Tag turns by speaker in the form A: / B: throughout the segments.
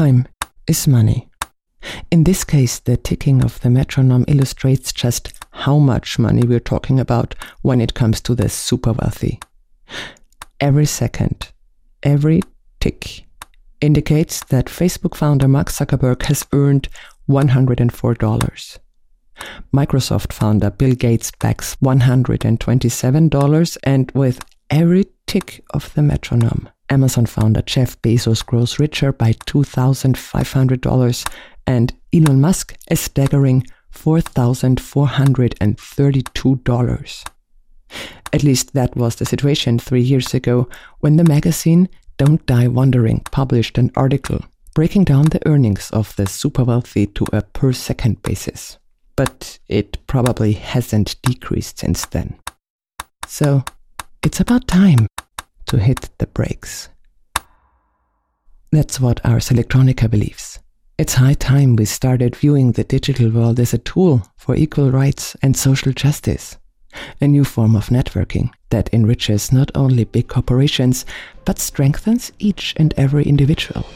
A: Time is money. In this case, the ticking of the metronome illustrates just how much money we're talking about when it comes to the super wealthy. Every second, every tick indicates that Facebook founder Mark Zuckerberg has earned $104. Microsoft founder Bill Gates backs $127, and with every tick of the metronome, Amazon founder Jeff Bezos grows richer by $2,500, and Elon Musk a staggering $4,432. At least that was the situation three years ago when the magazine Don't Die Wondering published an article breaking down the earnings of the super wealthy to a per second basis. But it probably hasn't decreased since then. So it's about time to hit the brakes. That's what Ars Electronica believes. It's high time we started viewing the digital world as a tool for equal rights and social justice, a new form of networking that enriches not only big corporations, but strengthens each and every individual.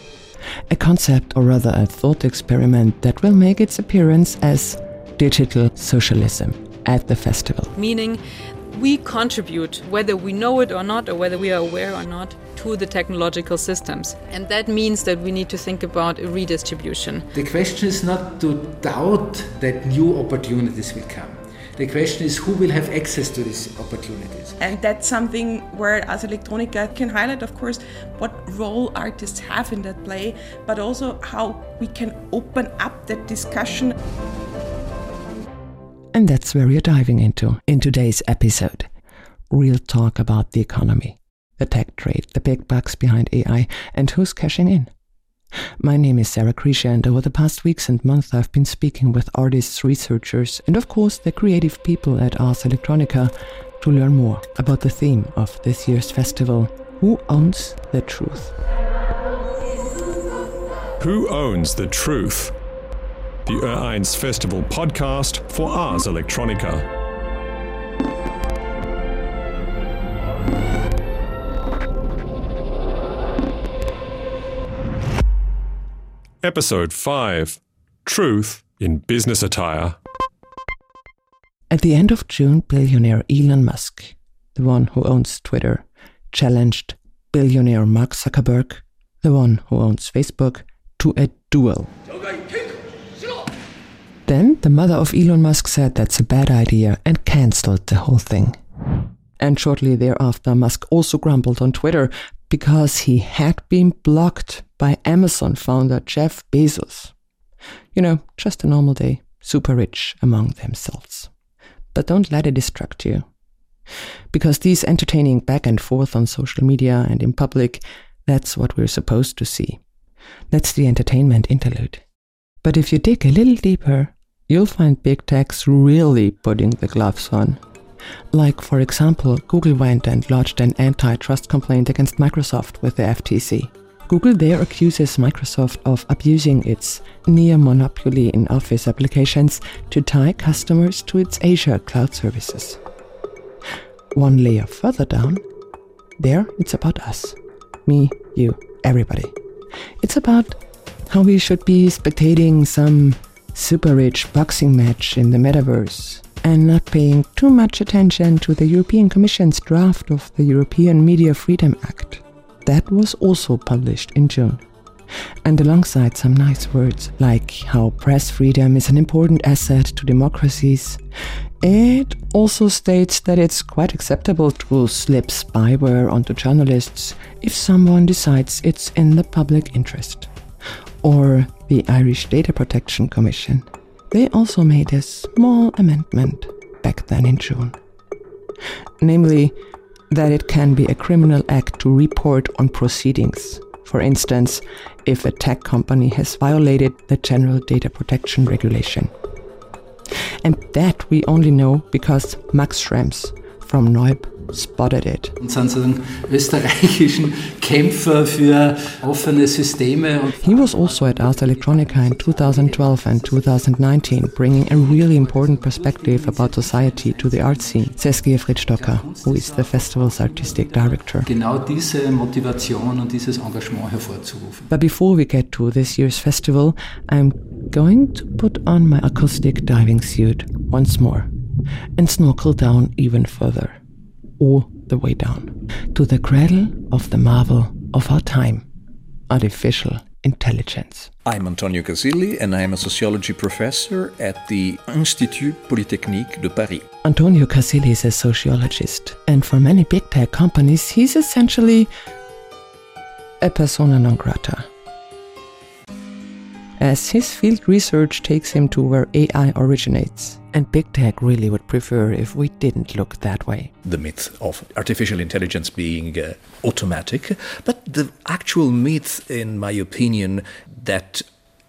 A: A concept, or rather a thought experiment, that will make its appearance as digital socialism at the festival.
B: Meaning, we contribute, whether we know it or not, or whether we are aware or not, to the technological systems. And that means that we need to think about a redistribution.
C: The question is not to doubt that new opportunities will come. The question is who will have access to these opportunities.
D: And that's something where Ars Electronica can highlight, of course, what role artists have in that play, but also how we can open up that discussion.
A: And that's where we're diving into in today's episode. Real talk about the economy, the tech trade, the big bucks behind AI, and who's cashing in. My name is Sarah Krischer, and over the past weeks and months, I've been speaking with artists, researchers, and of course, the creative people at Ars Electronica to learn more about the theme of this year's festival Who Owns the Truth?
E: Who Owns the Truth? The Ereins Festival podcast for Ars Electronica. Episode 5 Truth in Business Attire.
A: At the end of June, billionaire Elon Musk, the one who owns Twitter, challenged billionaire Mark Zuckerberg, the one who owns Facebook, to a duel. Then the mother of Elon Musk said that's a bad idea and cancelled the whole thing. And shortly thereafter, Musk also grumbled on Twitter because he had been blocked by Amazon founder Jeff Bezos. You know, just a normal day, super rich among themselves. But don't let it distract you. Because these entertaining back and forth on social media and in public, that's what we're supposed to see. That's the entertainment interlude. But if you dig a little deeper, you'll find big techs really putting the gloves on. Like, for example, Google went and lodged an antitrust complaint against Microsoft with the FTC. Google there accuses Microsoft of abusing its near monopoly in Office applications to tie customers to its Azure cloud services. One layer further down, there it's about us. Me, you, everybody. It's about how we should be spectating some super rich boxing match in the metaverse and not paying too much attention to the European Commission's draft of the European Media Freedom Act. That was also published in June. And alongside some nice words like how press freedom is an important asset to democracies, it also states that it's quite acceptable to slip spyware onto journalists if someone decides it's in the public interest or the Irish Data Protection Commission, they also made a small amendment back then in June. Namely, that it can be a criminal act to report on proceedings. For instance, if a tech company has violated the General Data Protection Regulation. And that we only know because Max Schrems from noyb spotted it.
C: Und sind sozusagen österreichischen Kämpfer für offene Systeme.
A: He was also at Ars Electronica in 2012 and 2019, bringing a really important perspective about society to the art scene. says Gerfried Stocker, who is the festival's artistic director.
C: Genau diese Motivation und dieses Engagement hervorzurufen.
A: But before we get to this year's festival, I'm going to put on my acoustic diving suit once more and snorkel down even further, all the way down, to the cradle of the marvel of our time artificial intelligence.
F: I'm Antonio Casilli, and I am a sociology professor at the Institut Polytechnique de Paris.
A: Antonio Casilli is a sociologist, and for many big tech companies, he's essentially a persona non grata. As his field research takes him to where AI originates, and big tech really would prefer if we didn't look that way.
F: The myth of artificial intelligence being uh, automatic, but the actual myth, in my opinion, that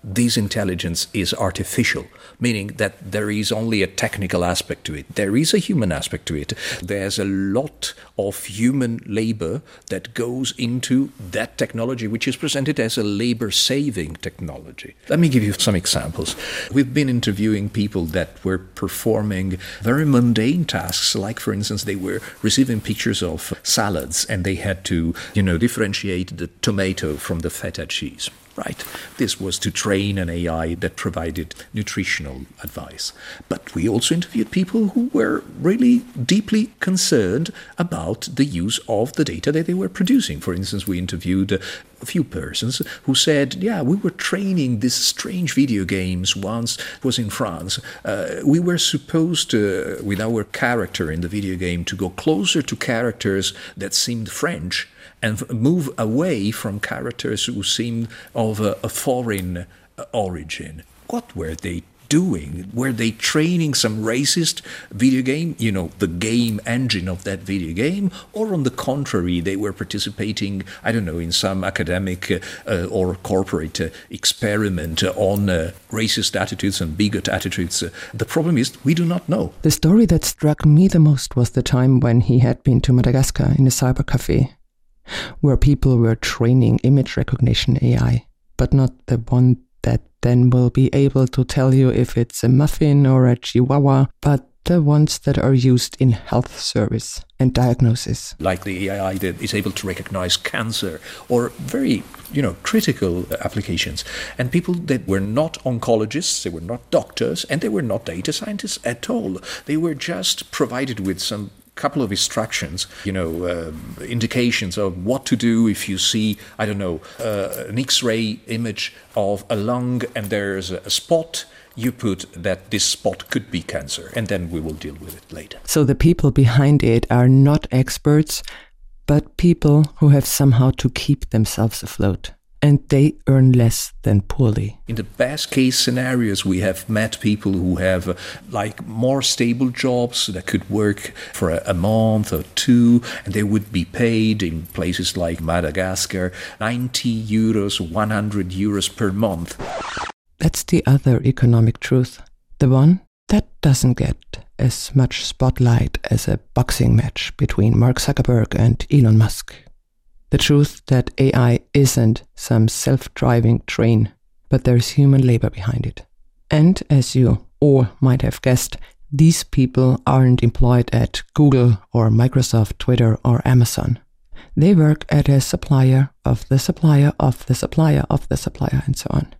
F: this intelligence is artificial, meaning that there is only a technical aspect to it. There is a human aspect to it. There's a lot of human labor that goes into that technology, which is presented as a labor saving technology. Let me give you some examples. We've been interviewing people that were performing very mundane tasks, like, for instance, they were receiving pictures of salads and they had to, you know, differentiate the tomato from the feta cheese. Right. This was to train an AI that provided nutritional advice. But we also interviewed people who were really deeply concerned about the use of the data that they were producing. For instance, we interviewed a few persons who said, "Yeah, we were training these strange video games. Once was in France. Uh, we were supposed to, with our character in the video game, to go closer to characters that seemed French." And move away from characters who seemed of a, a foreign uh, origin. What were they doing? Were they training some racist video game, you know, the game engine of that video game? Or on the contrary, they were participating, I don't know, in some academic uh, or corporate uh, experiment on uh, racist attitudes and bigot attitudes? the problem is, we do not know.
A: The story that struck me the most was the time when he had been to Madagascar in a cyber cafe where people were training image recognition AI, but not the one that then will be able to tell you if it's a muffin or a chihuahua, but the ones that are used in health service and diagnosis.
F: Like the AI that is able to recognize cancer or very, you know, critical applications. And people that were not oncologists, they were not doctors, and they were not data scientists at all. They were just provided with some couple of instructions, you know, uh, indications of what to do if you see, I don't know, uh, an X-ray image of a lung and there's a spot. You put that this spot could be cancer, and then we will deal with it later.
A: So the people behind it are not experts, but people who have somehow to keep themselves afloat and they earn less than poorly.
F: In the best case scenarios, we have met people who have uh, like more stable jobs that could work for a, a, month or two, and they would be paid in places like Madagascar 90 euros, 100 euros per month.
A: That's the other economic truth. The one that doesn't get as much spotlight as a boxing match between Mark Zuckerberg and Elon Musk the truth that AI isn't some self driving train, but there's human labor behind it. And as you all might have guessed, these people aren't employed at Google or Microsoft, Twitter, or Amazon. They work at a supplier of the supplier of the supplier of the supplier, and so on.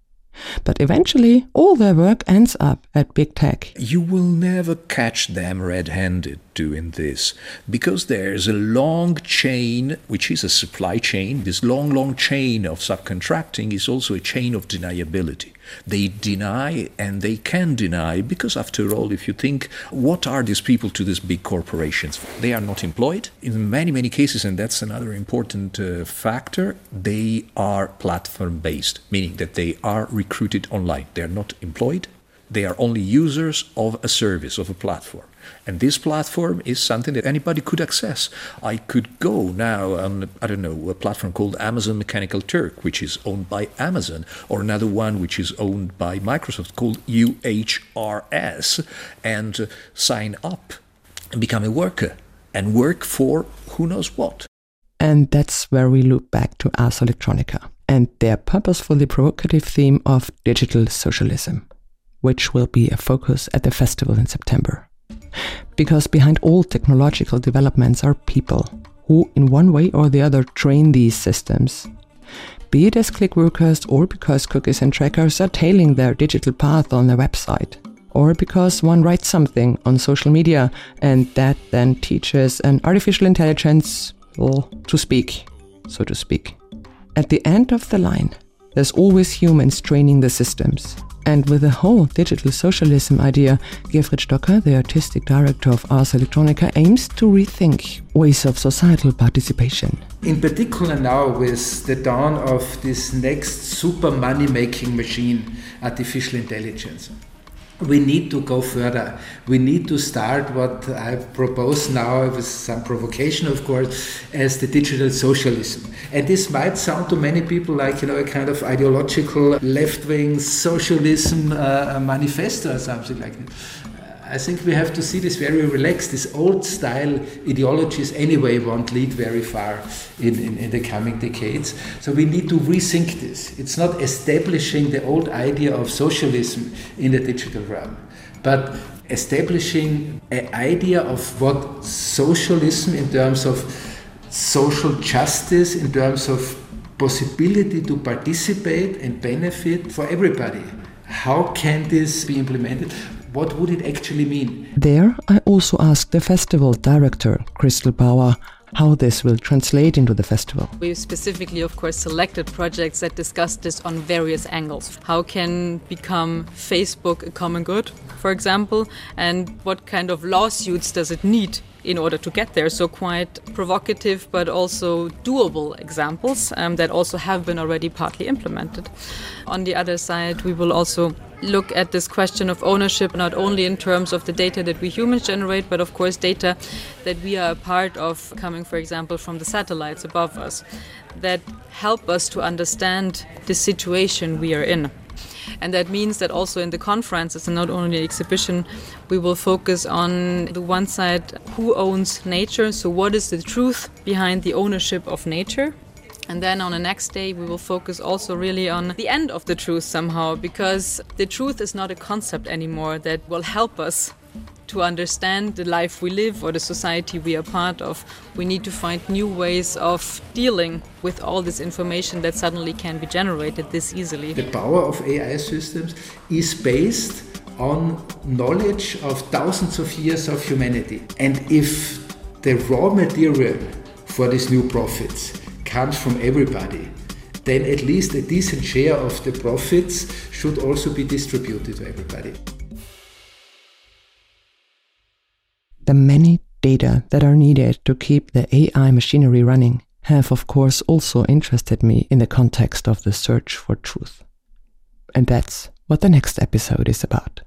A: But eventually, all their work ends up at big tech.
F: You will never catch them red handed doing this because there's a long chain, which is a supply chain. This long, long chain of subcontracting is also a chain of deniability. They deny and they can deny because, after all, if you think, what are these people to these big corporations? They are not employed. In many, many cases, and that's another important uh, factor, they are platform based, meaning that they are recruited online. They are not employed, they are only users of a service, of a platform. And this platform is something that anybody could access. I could go now on, I don't know, a platform called Amazon Mechanical Turk, which is owned by Amazon, or another one which is owned by Microsoft called UHRS, and uh, sign up and become a worker and work for who knows what.
A: And that's where we loop back to Ars Electronica and their purposefully provocative theme of digital socialism, which will be a focus at the festival in September. Because behind all technological developments are people who, in one way or the other, train these systems. Be it as click workers or because cookies and trackers are tailing their digital path on their website, or because one writes something on social media and that then teaches an artificial intelligence well, to speak, so to speak. At the end of the line, there's always humans training the systems. And with the whole digital socialism idea, Gerfried Stocker, the artistic director of Ars Electronica, aims to rethink ways of societal participation.
C: In particular, now with the dawn of this next super money making machine, artificial intelligence we need to go further. We need to start what I propose now, with some provocation, of course, as the digital socialism. And this might sound to many people like you know a kind of ideological left-wing socialism uh, manifesto or something like that. I think we have to see this very relaxed. These old style ideologies, anyway, won't lead very far in, in, in, the coming decades. So we need to rethink this. It's not establishing the old idea of socialism in the digital realm, but establishing an idea of what socialism in terms of social justice, in terms of possibility to participate and benefit for everybody. How can this be implemented? What would it actually mean?
A: There, I also asked the festival director, Christl Baur, how this will translate into the festival.
B: We specifically, of course, selected projects that discuss this on various angles. How can become Facebook a common good, for example, and what kind of lawsuits does it need in order to get there. So, quite provocative but also doable examples um, that also have been already partly implemented. On the other side, we will also look at this question of ownership not only in terms of the data that we humans generate, but of course, data that we are a part of, coming, for example, from the satellites above us, that help us to understand the situation we are in. And that means that also in the conferences and not only exhibition, we will focus on the one side who owns nature, so what is the truth behind the ownership of nature. And then on the next day, we will focus also really on the end of the truth somehow, because the truth is not a concept anymore that will help us to understand the life we live or the society we are part of, we need to find new ways of dealing with all this information that suddenly can be generated this easily.
C: The power of AI systems is based on knowledge of thousands of years of humanity. And if the raw material for these new profits comes from everybody, then at least a decent share of the profits should also be distributed to everybody.
A: The many data that are needed to keep the AI machinery running have, of course, also interested me in the context of the search for truth. And that's what the next episode is about.